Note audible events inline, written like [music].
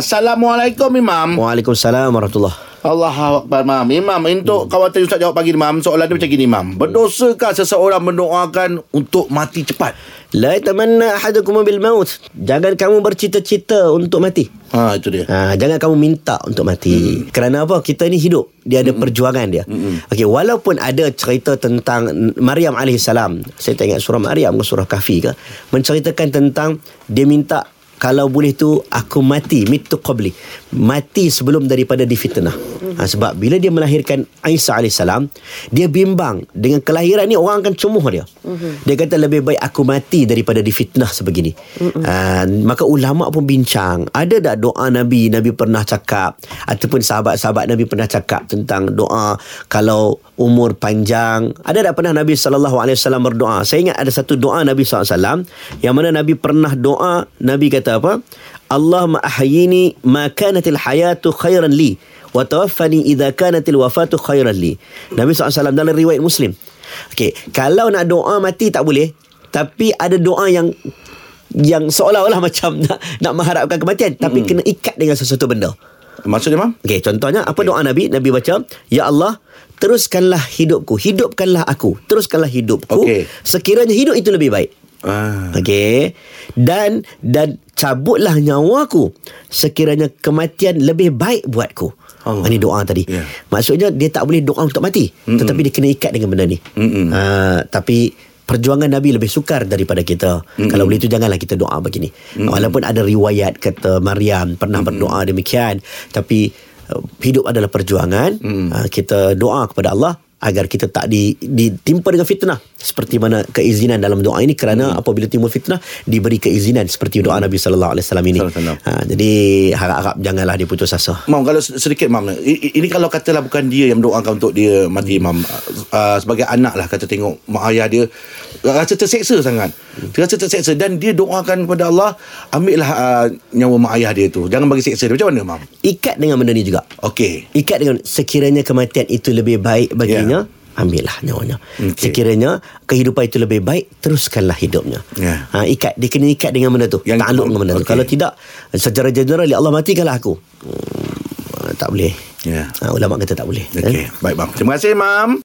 Assalamualaikum Imam. Waalaikumsalam warahmatullahi Allah Akbar Imam. Imam, untuk Hmm. kawan tadi Ustaz jawab pagi ni Imam, soalan dia macam gini Imam. Berdosakah seseorang mendoakan untuk mati cepat? La tamanna ahadukum bil maut. Jangan kamu bercita-cita untuk mati. Ha, itu dia. Ha, jangan kamu minta untuk mati. Hmm. Kerana apa? Kita ni hidup. Dia ada hmm. perjuangan dia. Hmm. Okey, walaupun ada cerita tentang Maryam alaihissalam. Saya tak ingat surah Maryam ke surah Kahfi ke, menceritakan tentang dia minta kalau boleh tu aku mati mitu qabli mati sebelum daripada difitnah. Ha, sebab bila dia melahirkan Isa alaihissalam dia bimbang dengan kelahiran ni orang akan cemuh dia. Dia kata lebih baik aku mati daripada difitnah sebegini. Ha, maka ulama pun bincang. Ada tak doa nabi? Nabi pernah cakap. Ataupun sahabat-sahabat nabi pernah cakap tentang doa kalau umur panjang. Ada tak pernah nabi sallallahu alaihi wasallam berdoa? Saya ingat ada satu doa nabi sallallahu alaihi wasallam yang mana nabi pernah doa nabi kata apa Allahumma ahyini ma kanatil hayatu khairan li wa tawaffani idza kanatil wafatu khairan li Nabi SAW dalam riwayat Muslim Okey, kalau nak doa mati tak boleh tapi ada doa yang yang seolah-olah [laughs] macam nak nak mengharapkan kematian tapi kena ikat dengan sesuatu benda. Maksudnya Imam? Okey, contohnya apa doa Nabi? Nabi baca, "Ya Allah, teruskanlah hidupku, hidupkanlah aku, teruskanlah hidupku Okey. sekiranya hidup itu lebih baik." Ah. Okey. Dan dan cabutlah nyawaku sekiranya kematian lebih baik buatku. Allah. Ini doa tadi. Ya. Maksudnya dia tak boleh doa untuk mati, Mm-mm. tetapi dia kena ikat dengan benda ni. Mm-mm. Uh, tapi perjuangan Nabi lebih sukar daripada kita. Mm-mm. Kalau boleh itu janganlah kita doa begini. Mm-mm. Walaupun ada riwayat kata Maryam pernah Mm-mm. berdoa demikian, tapi uh, hidup adalah perjuangan. Uh, kita doa kepada Allah agar kita tak di, ditimpa dengan fitnah seperti mana keizinan dalam doa ini kerana hmm. apabila timbul fitnah diberi keizinan seperti doa Nabi sallallahu alaihi wasallam ini. Ha, jadi harap-harap janganlah dia putus asa. Mam kalau sedikit Mam ini kalau katalah bukan dia yang doakan untuk dia mati Mam uh, sebagai anak lah kata tengok mak ayah dia rasa terseksa sangat rasa terseksa dan dia doakan kepada Allah ambillah uh, nyawa mak ayah dia tu jangan bagi seksa dia macam mana Mam Ikat dengan benda ni juga. okey Ikat dengan sekiranya kematian itu lebih baik baginya, ambillah nyawanya. Okey. Sekiranya kehidupan itu lebih baik, teruskanlah hidupnya. Ya. Ha, ikat, dia kena ikat dengan benda tu. Yang- Takluk dengan benda tu. okey. Kalau tidak, secara general, ya Allah matikanlah aku. Hmm, tak boleh. ya Ha, ulama kata tak boleh. okey baik Mam terima kasih Mam